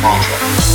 Project.